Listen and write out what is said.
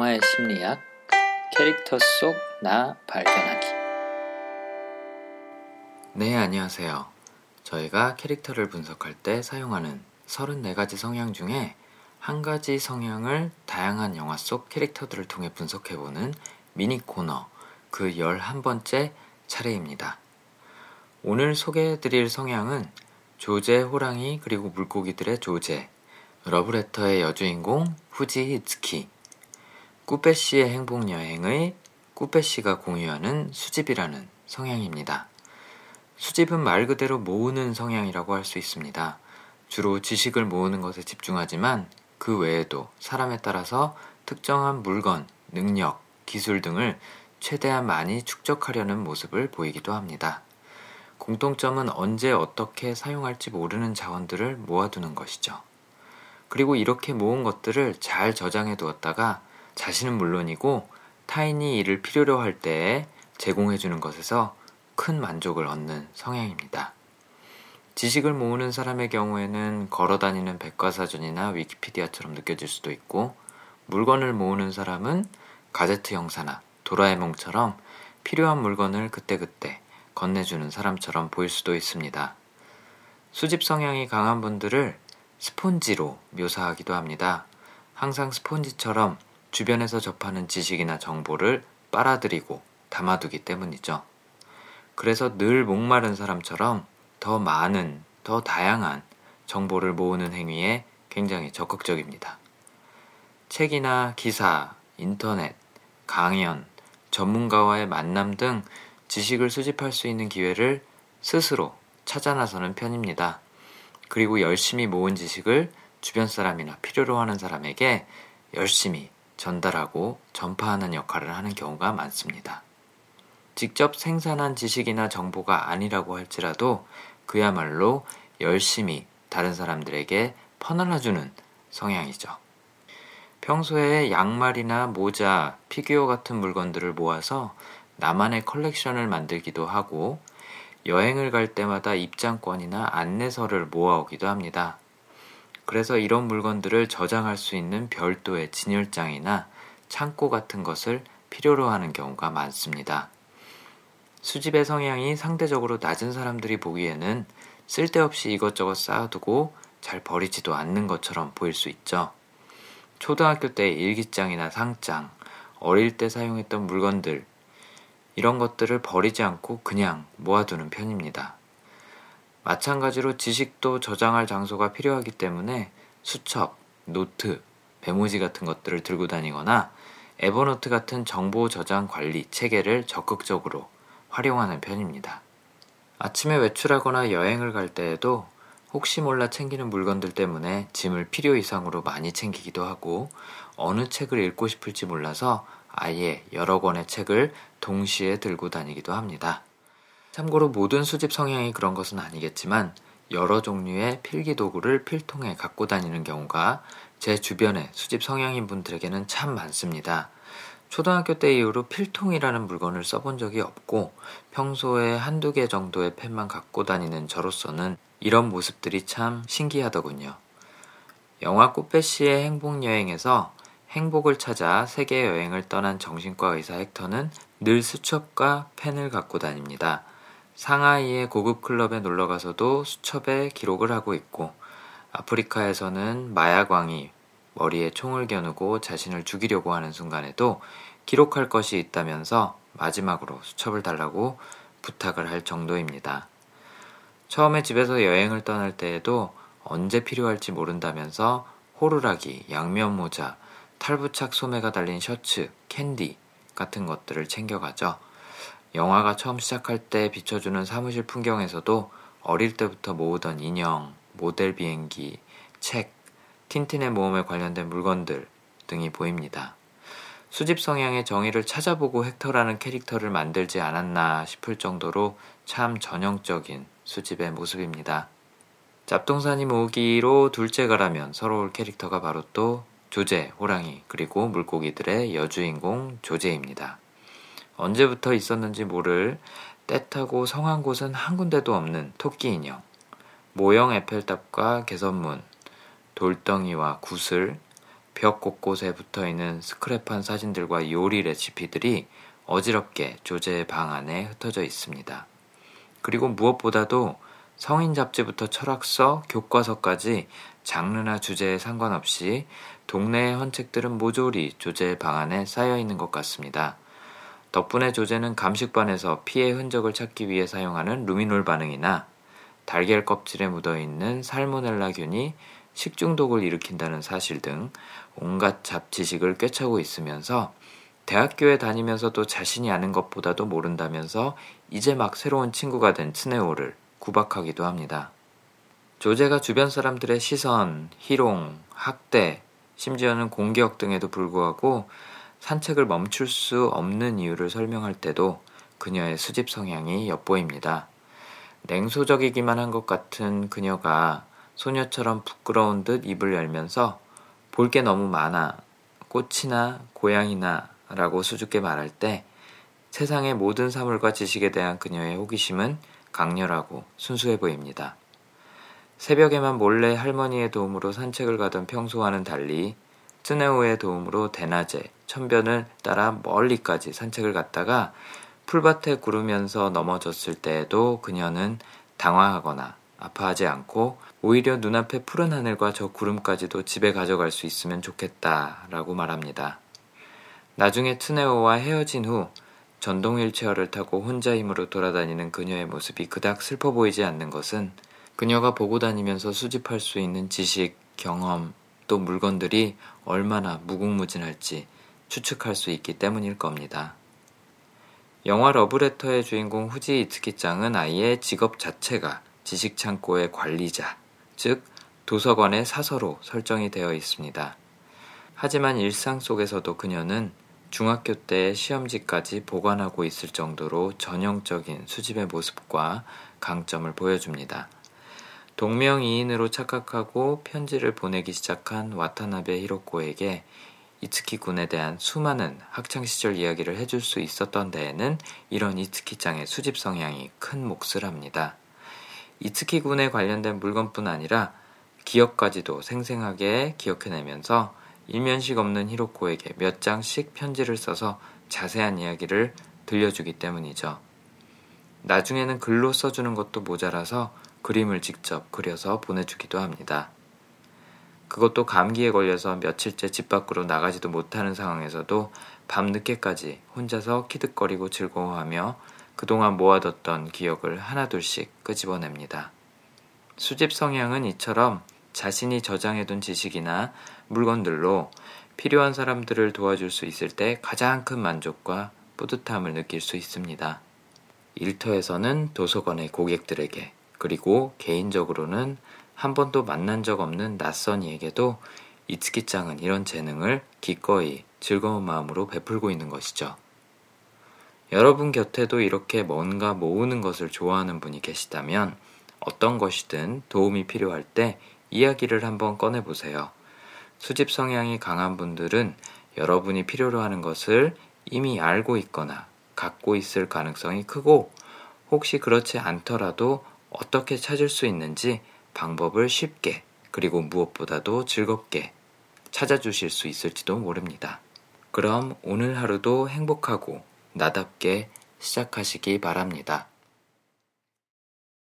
영화의 심리학, 캐릭터 속 나 발견하기. 네, 안녕하세요. 저희가 캐릭터를 분석할 때 사용하는 34가지 성향 중에 한 가지 성향을 다양한 영화 속 캐릭터들을 통해 분석해보는 미니 코너 그 11번째 차례입니다. 오늘 소개해드릴 성향은 조제, 호랑이, 그리고 물고기들의 조제, 러브레터의 여주인공 후지 히츠키, 꾸페 씨의 행복 여행의 꾸페 씨가 공유하는 수집이라는 성향입니다. 수집은 말 그대로 모으는 성향이라고 할 수 있습니다. 주로 지식을 모으는 것에 집중하지만 그 외에도 사람에 따라서 특정한 물건, 능력, 기술 등을 최대한 많이 축적하려는 모습을 보이기도 합니다. 공통점은 언제 어떻게 사용할지 모르는 자원들을 모아두는 것이죠. 그리고 이렇게 모은 것들을 잘 저장해 두었다가 자신은 물론이고 타인이 이를 필요로 할 때에 제공해 주는 것에서 큰 만족을 얻는 성향입니다. 지식을 모으는 사람의 경우에는 걸어 다니는 백과사전이나 위키피디아처럼 느껴질 수도 있고 물건을 모으는 사람은 가제트 형사나 도라에몽처럼 필요한 물건을 그때그때 건네주는 사람처럼 보일 수도 있습니다. 수집 성향이 강한 분들을 스폰지로 묘사하기도 합니다. 항상 스폰지처럼 주변에서 접하는 지식이나 정보를 빨아들이고 담아두기 때문이죠. 그래서 늘 목마른 사람처럼 더 많은, 더 다양한 정보를 모으는 행위에 굉장히 적극적입니다. 책이나 기사, 인터넷, 강연, 전문가와의 만남 등 지식을 수집할 수 있는 기회를 스스로 찾아 나서는 편입니다. 그리고 열심히 모은 지식을 주변 사람이나 필요로 하는 사람에게 열심히 전달하고 전파하는 역할을 하는 경우가 많습니다. 직접 생산한 지식이나 정보가 아니라고 할지라도 그야말로 열심히 다른 사람들에게 퍼날라주는 성향이죠. 평소에 양말이나 모자, 피규어 같은 물건들을 모아서 나만의 컬렉션을 만들기도 하고 여행을 갈 때마다 입장권이나 안내서를 모아오기도 합니다. 그래서 이런 물건들을 저장할 수 있는 별도의 진열장이나 창고 같은 것을 필요로 하는 경우가 많습니다. 수집의 성향이 상대적으로 낮은 사람들이 보기에는 쓸데없이 이것저것 쌓아두고 잘 버리지도 않는 것처럼 보일 수 있죠. 초등학교 때 일기장이나 상장, 어릴 때 사용했던 물건들, 이런 것들을 버리지 않고 그냥 모아두는 편입니다. 마찬가지로 지식도 저장할 장소가 필요하기 때문에 수첩, 노트, 메모지 같은 것들을 들고 다니거나 에버노트 같은 정보 저장 관리 체계를 적극적으로 활용하는 편입니다. 아침에 외출하거나 여행을 갈 때에도 혹시 몰라 챙기는 물건들 때문에 짐을 필요 이상으로 많이 챙기기도 하고 어느 책을 읽고 싶을지 몰라서 아예 여러 권의 책을 동시에 들고 다니기도 합니다. 참고로 모든 수집 성향이 그런 것은 아니겠지만 여러 종류의 필기 도구를 필통에 갖고 다니는 경우가 제 주변의 수집 성향인 분들에게는 참 많습니다. 초등학교 때 이후로 필통이라는 물건을 써본 적이 없고 평소에 한두 개 정도의 펜만 갖고 다니는 저로서는 이런 모습들이 참 신기하더군요. 영화 꽃배씨의 행복여행에서 행복을 찾아 세계 여행을 떠난 정신과 의사 헥터는 늘 수첩과 펜을 갖고 다닙니다. 상하이의 고급 클럽에 놀러 가서도 수첩에 기록을 하고 있고 아프리카에서는 마야광이 머리에 총을 겨누고 자신을 죽이려고 하는 순간에도 기록할 것이 있다면서 마지막으로 수첩을 달라고 부탁을 할 정도입니다. 처음에 집에서 여행을 떠날 때에도 언제 필요할지 모른다면서 호루라기, 양면 모자, 탈부착 소매가 달린 셔츠, 캔디 같은 것들을 챙겨가죠. 영화가 처음 시작할 때 비춰주는 사무실 풍경에서도 어릴 때부터 모으던 인형, 모델 비행기, 책, 틴틴의 모험에 관련된 물건들 등이 보입니다. 수집 성향의 정의를 찾아보고 헥터라는 캐릭터를 만들지 않았나 싶을 정도로 참 전형적인 수집의 모습입니다. 잡동사니 모으기로 둘째가라면 서러울 캐릭터가 바로 또 조제, 호랑이, 그리고 물고기들의 여주인공 조제입니다. 언제부터 있었는지 모를 때타고 성한 곳은 한 군데도 없는 토끼 인형, 모형 에펠탑과 개선문, 돌덩이와 구슬, 벽 곳곳에 붙어 있는 스크랩한 사진들과 요리 레시피들이 어지럽게 조제의 방 안에 흩어져 있습니다. 그리고 무엇보다도 성인 잡지부터 철학서, 교과서까지 장르나 주제에 상관없이 동네의 헌책들은 모조리 조제의 방 안에 쌓여 있는 것 같습니다. 덕분에 조제는 감식반에서 피해 흔적을 찾기 위해 사용하는 루미놀 반응이나 달걀 껍질에 묻어 있는 살모넬라균이 식중독을 일으킨다는 사실 등 온갖 잡지식을 꿰차고 있으면서 대학교에 다니면서도 자신이 아는 것보다도 모른다면서 이제 막 새로운 친구가 된 트네오를 구박하기도 합니다. 조제가 주변 사람들의 시선, 희롱, 학대, 심지어는 공격 등에도 불구하고 산책을 멈출 수 없는 이유를 설명할 때도 그녀의 수집 성향이 엿보입니다. 냉소적이기만 한 것 같은 그녀가 소녀처럼 부끄러운 듯 입을 열면서 볼 게 너무 많아. 꽃이나 고양이나 라고 수줍게 말할 때 세상의 모든 사물과 지식에 대한 그녀의 호기심은 강렬하고 순수해 보입니다. 새벽에만 몰래 할머니의 도움으로 산책을 가던 평소와는 달리 트네오의 도움으로 대낮에 천변을 따라 멀리까지 산책을 갔다가 풀밭에 구르면서 넘어졌을 때에도 그녀는 당황하거나 아파하지 않고 오히려 눈앞에 푸른 하늘과 저 구름까지도 집에 가져갈 수 있으면 좋겠다 라고 말합니다. 나중에 트네오와 헤어진 후 전동 휠체어를 타고 혼자 힘으로 돌아다니는 그녀의 모습이 그닥 슬퍼 보이지 않는 것은 그녀가 보고 다니면서 수집할 수 있는 지식, 경험, 또 물건들이 얼마나 무궁무진할지 추측할 수 있기 때문일 겁니다. 영화 러브레터의 주인공 후지 이츠키짱은 아이의 직업 자체가 지식창고의 관리자, 즉 도서관의 사서로 설정이 되어 있습니다. 하지만 일상 속에서도 그녀는 중학교 때 시험지까지 보관하고 있을 정도로 전형적인 수집의 모습과 강점을 보여줍니다. 동명이인으로 착각하고 편지를 보내기 시작한 와타나베 히로코에게 이츠키 군에 대한 수많은 학창시절 이야기를 해줄 수 있었던 데에는 이런 이츠키짱의 수집 성향이 큰 몫을 합니다. 이츠키 군에 관련된 물건뿐 아니라 기억까지도 생생하게 기억해내면서 일면식 없는 히로코에게 몇 장씩 편지를 써서 자세한 이야기를 들려주기 때문이죠. 나중에는 글로 써주는 것도 모자라서 그림을 직접 그려서 보내주기도 합니다. 그것도 감기에 걸려서 며칠째 집 밖으로 나가지도 못하는 상황에서도 밤늦게까지 혼자서 키득거리고 즐거워하며 그동안 모아뒀던 기억을 하나둘씩 끄집어냅니다. 수집 성향은 이처럼 자신이 저장해둔 지식이나 물건들로 필요한 사람들을 도와줄 수 있을 때 가장 큰 만족과 뿌듯함을 느낄 수 있습니다. 일터에서는 도서관의 고객들에게 그리고 개인적으로는 한 번도 만난 적 없는 낯선 이에게도 이츠키짱은 이런 재능을 기꺼이 즐거운 마음으로 베풀고 있는 것이죠. 여러분 곁에도 이렇게 뭔가 모으는 것을 좋아하는 분이 계시다면 어떤 것이든 도움이 필요할 때 이야기를 한번 꺼내보세요. 수집 성향이 강한 분들은 여러분이 필요로 하는 것을 이미 알고 있거나 갖고 있을 가능성이 크고 혹시 그렇지 않더라도 어떻게 찾을 수 있는지 방법을 쉽게 그리고 무엇보다도 즐겁게 찾아주실 수 있을지도 모릅니다. 그럼 오늘 하루도 행복하고 나답게 시작하시기 바랍니다.